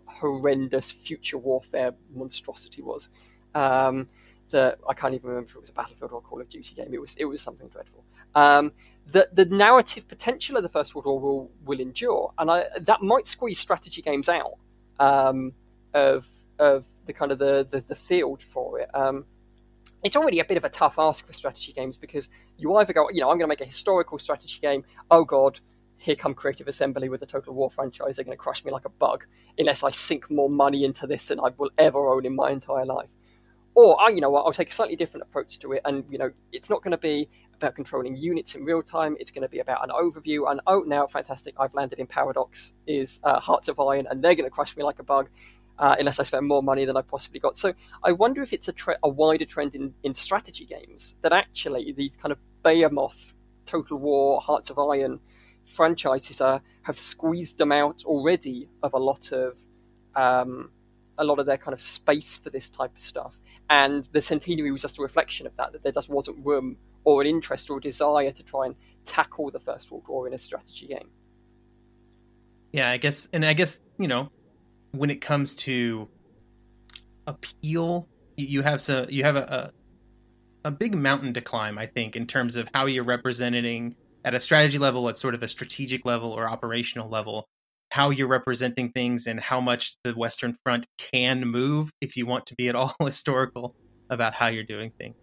horrendous future warfare monstrosity was. Um, that I can't even remember if it was a Battlefield or a Call of Duty game. It was it was something dreadful. Um, the the narrative potential of the First World War will will endure, and I, that might squeeze strategy games out um, of of the kind of the, the, the field for it. Um, it's already a bit of a tough ask for strategy games because you either go, you know, I'm going to make a historical strategy game. Oh God, here come Creative Assembly with a Total War franchise. They're going to crush me like a bug unless I sink more money into this than I will ever own in my entire life. Or, you know what, I'll take a slightly different approach to it, and you know, it's not going to be about controlling units in real time. It's going to be about an overview. And oh, now fantastic! I've landed in Paradox is uh, Hearts of Iron, and they're going to crush me like a bug. Uh, unless I spend more money than I possibly got. So I wonder if it's a, tre- a wider trend in, in strategy games that actually these kind of behemoth, Total War, Hearts of Iron franchises are, have squeezed them out already of a lot of um, a lot of their kind of space for this type of stuff. And the centenary was just a reflection of that, that there just wasn't room or an interest or a desire to try and tackle the First World War in a strategy game. Yeah, I guess, and I guess, you know, when it comes to appeal, you have so you have a, a, a big mountain to climb, I think, in terms of how you're representing at a strategy level, at sort of a strategic level or operational level, how you're representing things and how much the Western Front can move if you want to be at all historical about how you're doing things.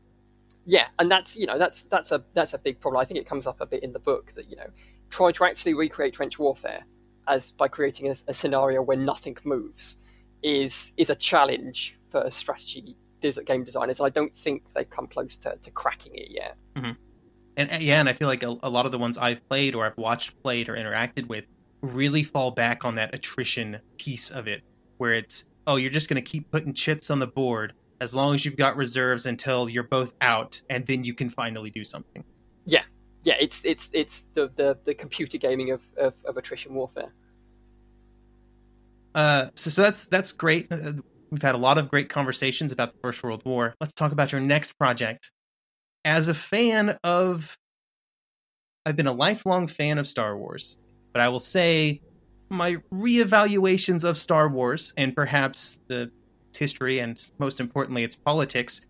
Yeah, and that's you know that's that's a that's a big problem. I think it comes up a bit in the book that you know try to actually recreate trench warfare as by creating a, a scenario where nothing moves is is a challenge for strategy game designers. And I don't think they've come close to, to cracking it yet. Mm-hmm. And yeah, and I feel like a, a lot of the ones I've played or I've watched played or interacted with really fall back on that attrition piece of it, where it's oh you're just going to keep putting chits on the board as long as you've got reserves until you're both out, and then you can finally do something. Yeah, yeah, it's it's it's the the, the computer gaming of, of, of attrition warfare. Uh, so so that's that's great. Uh, we've had a lot of great conversations about the First World War. Let's talk about your next project. As a fan of, I've been a lifelong fan of Star Wars, but I will say my reevaluations of Star Wars and perhaps the history and most importantly its politics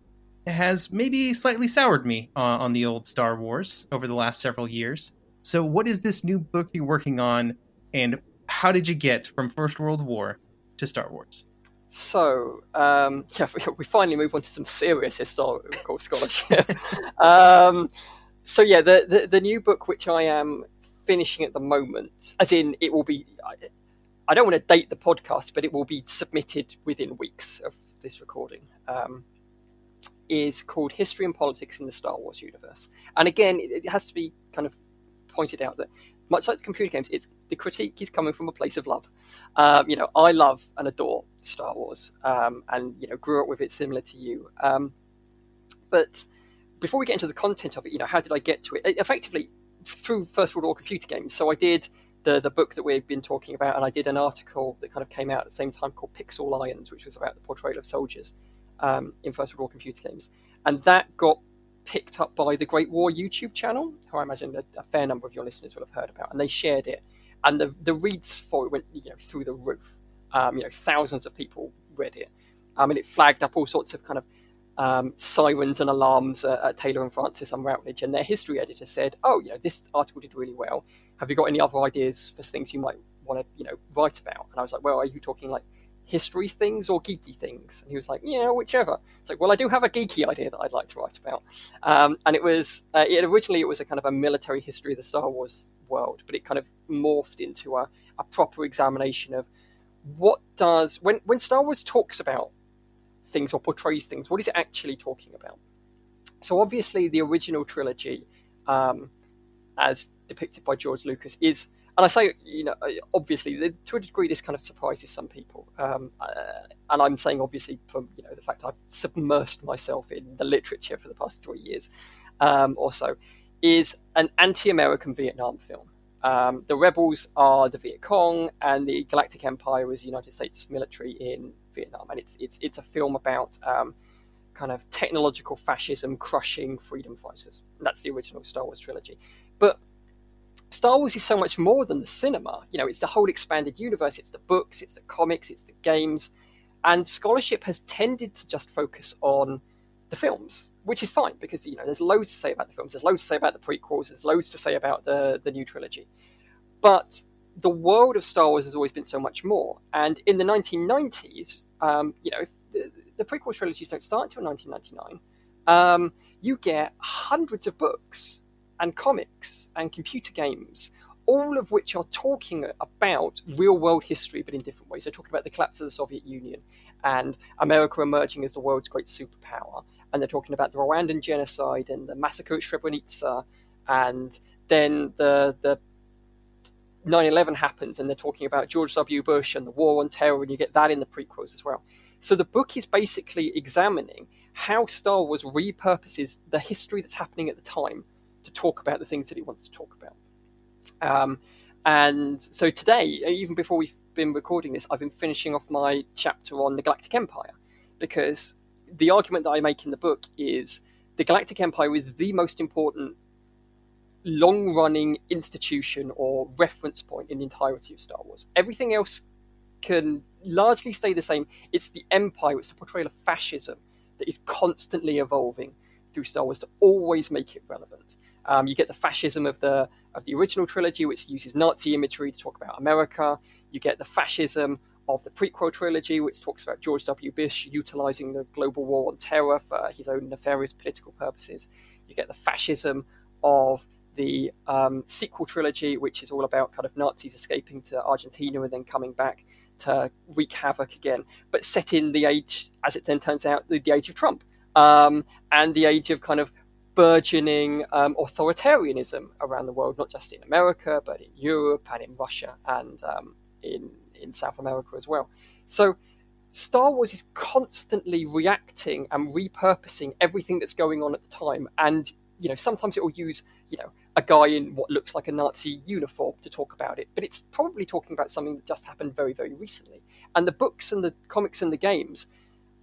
has maybe slightly soured me uh, on the old Star Wars over the last several years. So, what is this new book you're working on, and how did you get from First World War to Star Wars? So, um, yeah, we finally move on to some serious historical scholarship. um, so, yeah, the, the, the new book which I am finishing at the moment, as in it will be, I, I don't want to date the podcast, but it will be submitted within weeks of this recording. Um, is called History and Politics in the Star Wars Universe. And again, it, it has to be kind of pointed out that much like the computer games, it's the critique is coming from a place of love. Um, you know, I love and adore Star Wars, um, and you know, grew up with it similar to you. Um, but before we get into the content of it, you know, how did I get to it? Effectively, through First World War computer games. So I did the the book that we've been talking about, and I did an article that kind of came out at the same time called Pixel Lions, which was about the portrayal of soldiers um, in First World War computer games, and that got picked up by the Great War YouTube channel, who I imagine a, a, fair number of your listeners will have heard about, and they shared it. And the, the reads for it went you know through the roof. Um, you know, thousands of people read it. I mean, it flagged up all sorts of kind of um, sirens and alarms at Taylor and Francis and Routledge, and their history editor said, "Oh, you know, this article did really well. Have you got any other ideas for things you might want to, you know, write about?" And I was like, "Well, are you talking like history things or geeky things? And he was like, yeah, whichever. It's like, well, I do have a geeky idea that I'd like to write about. Um, and it was, uh, it, originally it was a kind of a military history of the Star Wars world, but it kind of morphed into a, a proper examination of what does, when, when Star Wars talks about things or portrays things, what is it actually talking about? So obviously the original trilogy, um, as depicted by George Lucas, is and I say, you know, obviously, to a degree, this kind of surprises some people. Um, uh, and I'm saying, obviously, from you know the fact I've submersed myself in the literature for the past three years um, or so, is an anti-American Vietnam film. Um, the rebels are the Viet Cong, and the Galactic Empire is the United States military in Vietnam. And it's it's it's a film about um, kind of technological fascism crushing freedom fighters. That's the original Star Wars trilogy. But Star Wars is so much more than the cinema. You know, it's the whole expanded universe, it's the books, it's the comics, it's the games. And scholarship has tended to just focus on the films, which is fine because, you know, there's loads to say about the films, there's loads to say about the prequels, there's loads to say about the, the new trilogy. But the world of Star Wars has always been so much more. And in the 1990s, um, you know, the, the prequel trilogies don't start until 1999 um, you get hundreds of books and comics and computer games, all of which are talking about real world history, but in different ways. They're talking about the collapse of the Soviet Union and America emerging as the world's great superpower. And they're talking about the Rwandan genocide and the massacre at Srebrenica. And then the, the 9 11 happens, and they're talking about George W. Bush and the war on terror, and you get that in the prequels as well. So the book is basically examining how Star Wars repurposes the history that's happening at the time to talk about the things that it wants to talk about. Um, and so today, even before we've been recording this, I've been finishing off my chapter on the Galactic Empire because the argument that I make in the book is the Galactic Empire is the most important long running institution or reference point in the entirety of Star Wars. Everything else can largely stay the same. It's the Empire, it's the portrayal of fascism that is constantly evolving through Star Wars to always make it relevant. Um, you get the fascism of the of the original trilogy, which uses Nazi imagery to talk about America. You get the fascism of the prequel trilogy, which talks about George W. Bush utilizing the global war on terror for his own nefarious political purposes. You get the fascism of the um, sequel trilogy, which is all about kind of Nazis escaping to Argentina and then coming back to wreak havoc again, but set in the age, as it then turns out, the, the age of Trump um, and the age of kind of burgeoning um, authoritarianism around the world, not just in America, but in Europe and in Russia and um, in in South America as well. So Star Wars is constantly reacting and repurposing everything that's going on at the time, and you know sometimes it will use you know a guy in what looks like a Nazi uniform to talk about it, but it's probably talking about something that just happened very very recently. And the books and the comics and the games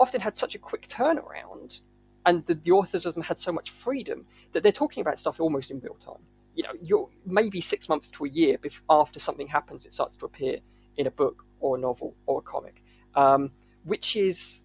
often had such a quick turnaround and the, the authors of them had so much freedom that they're talking about stuff almost in real time. You know, you're maybe six months to a year after something happens, it starts to appear in a book or a novel or a comic, um, which is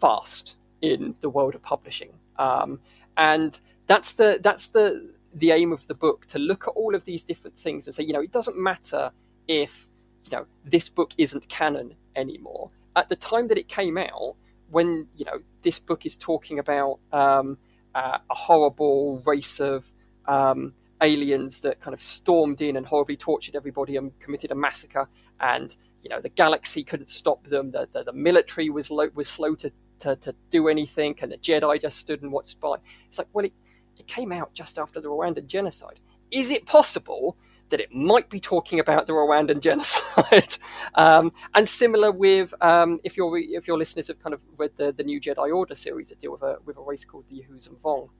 fast in the world of publishing. Um, and that's the that's the the aim of the book to look at all of these different things and say, you know, it doesn't matter if you know this book isn't canon anymore. At the time that it came out, when you know this book is talking about um, uh, a horrible race of um, aliens that kind of stormed in and horribly tortured everybody and committed a massacre, and you know the galaxy couldn't stop them. The the, the military was low, was slow to, to, to do anything, and the Jedi just stood and watched by. It's like, well, it, it came out just after the Rwandan genocide. Is it possible that it might be talking about the Rwandan genocide. um, and similar with um, if your if your listeners have kind of read the, the new Jedi Order series that deal with a with a race called the Yuuzhan Vong,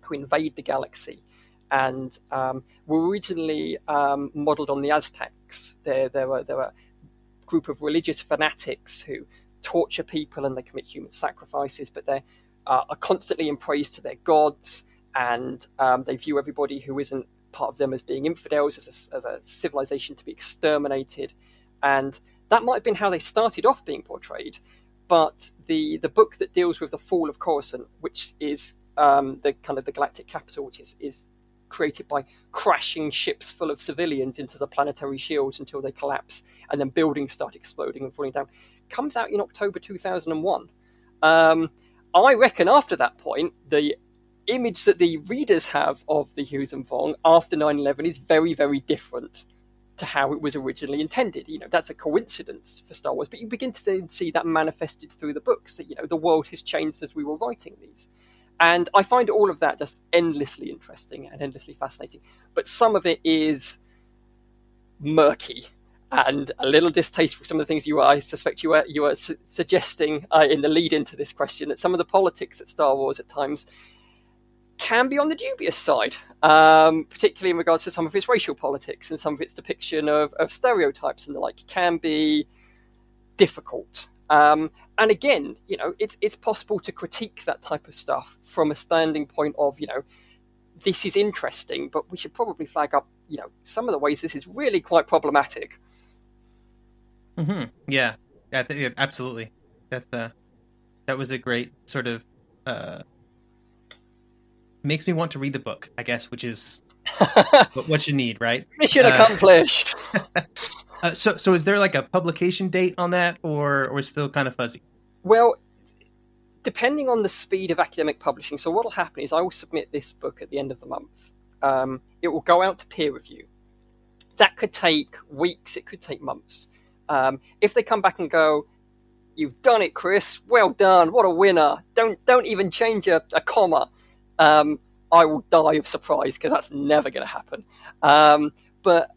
who invade the galaxy, and um, were originally um, modelled on the Aztecs. There there were there were a group of religious fanatics who torture people and they commit human sacrifices, but they uh, are constantly in praise to their gods and um, they view everybody who isn't part of them as being infidels, as a, as a civilization to be exterminated. And that might have been how they started off being portrayed. But the, the book that deals with the fall of Coruscant, which is um, the kind of the galactic capital, which is, is created by crashing ships full of civilians into the planetary shields until they collapse, and then buildings start exploding and falling down, comes out in October 2001. Um, I reckon after that point, the image that the readers have of the Yuuzhan Vong after 9-11 is very, very different to how it was originally intended. You know, that's a coincidence for Star Wars, but you begin to see that manifested through the books. That, you know, the world has changed as we were writing these. And I find all of that just endlessly interesting and endlessly fascinating. But some of it is murky and a little distasteful. Some of the things you, I suspect, you were you were su- suggesting uh, in the lead into this question that some of the politics at Star Wars at times can be on the dubious side, um, particularly in regards to some of its racial politics and some of its depiction of, of stereotypes and the like, can be difficult. Um, and again, you know, it's it's possible to critique that type of stuff from a standing point of, you know, this is interesting, but we should probably flag up, you know, some of the ways this is really quite problematic. Mm-hmm. Yeah, yeah, absolutely. That's uh, that was a great sort of uh, makes me want to read the book, I guess, which is what you need, right? Mission uh, accomplished. uh, so, so is there like a publication date on that, or or still kind of fuzzy? Well, depending on the speed of academic publishing. So what will happen is I will submit this book at the end of the month. Um, it will go out to peer review. That could take weeks. It could take months. Um, if they come back and go, "You've done it, Chris. Well done. What a winner. Don't don't even change a, a comma." Um, I will die of surprise because that's never going to happen. Um, but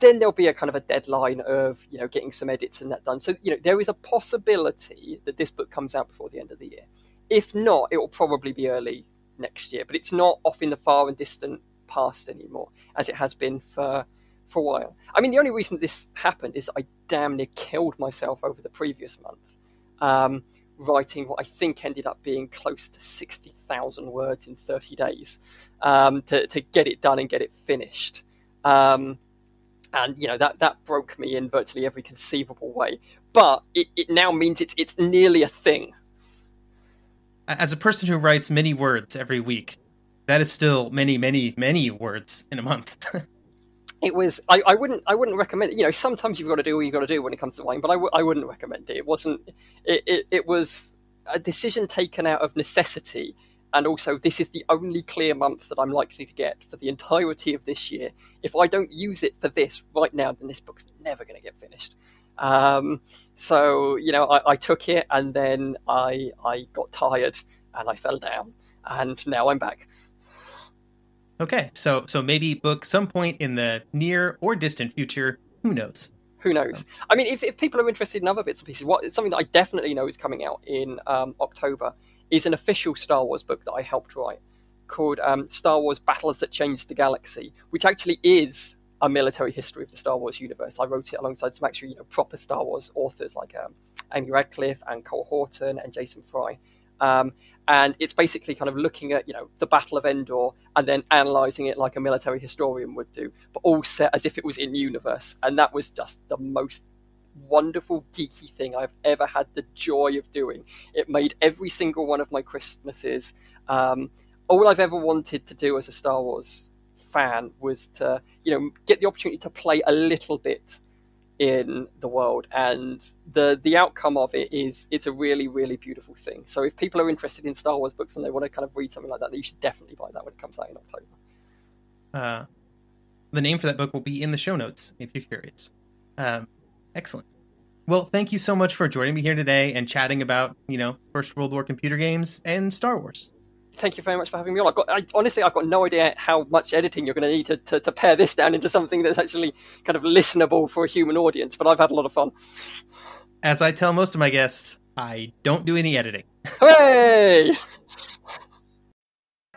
then there'll be a kind of a deadline of you know getting some edits and that done. So you know there is a possibility that this book comes out before the end of the year. If not, it will probably be early next year. But it's not off in the far and distant past anymore, as it has been for for a while. I mean, the only reason this happened is I damn near killed myself over the previous month. Um, writing what I think ended up being close to 60,000 words in 30 days um, to, to get it done and get it finished. Um, and you know that that broke me in virtually every conceivable way. But it, it now means it's it's nearly a thing. As a person who writes many words every week, that is still many, many, many words in a month. it was I, I wouldn't I wouldn't recommend. You know, sometimes you've got to do what you've got to do when it comes to wine but I w- I wouldn't recommend it. It wasn't. It, it, it was a decision taken out of necessity, and also this is the only clear month that I'm likely to get for the entirety of this year. If I don't use it for this right now, then this book's never going to get finished. Um, so you know, I, I took it, and then I I got tired, and I fell down, and now I'm back. Okay, so so maybe book some point in the near or distant future. Who knows? Who knows? I mean, if, if people are interested in other bits and pieces, what something that I definitely know is coming out in um, October is an official Star Wars book that I helped write called um, Star Wars Battles That Changed the Galaxy, which actually is a military history of the Star Wars universe. I wrote it alongside some actually you know, proper Star Wars authors like um, Amy Ratcliffe and Cole Horton and Jason Fry. Um, and it's basically kind of looking at you know the Battle of Endor and then analyzing it like a military historian would do, but all set as if it was in universe. And that was just the most wonderful geeky thing I've ever had the joy of doing. It made every single one of my Christmases. Um, all I've ever wanted to do as a Star Wars fan was to you know get the opportunity to play a little bit in the world and the the outcome of it is it's a really really beautiful thing. So if people are interested in star wars books and they want to kind of read something like that then you should definitely buy that when it comes out in october. Uh, the name for that book will be in the show notes if you're curious. Um, excellent. Well thank you so much for joining me here today and chatting about you know first world war computer games and star wars thank you very much for having me on. I've got, I, honestly, I've got no idea how much editing you're going to need to, to, to pare this down into something that's actually kind of listenable for a human audience. But I've had a lot of fun. As I tell most of my guests, I don't do any editing. Hooray!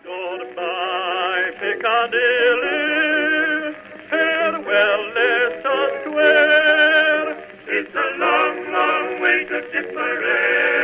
Goodbye, Piccadilly. Farewell, let us swear. It's a long, long way to Tipperary.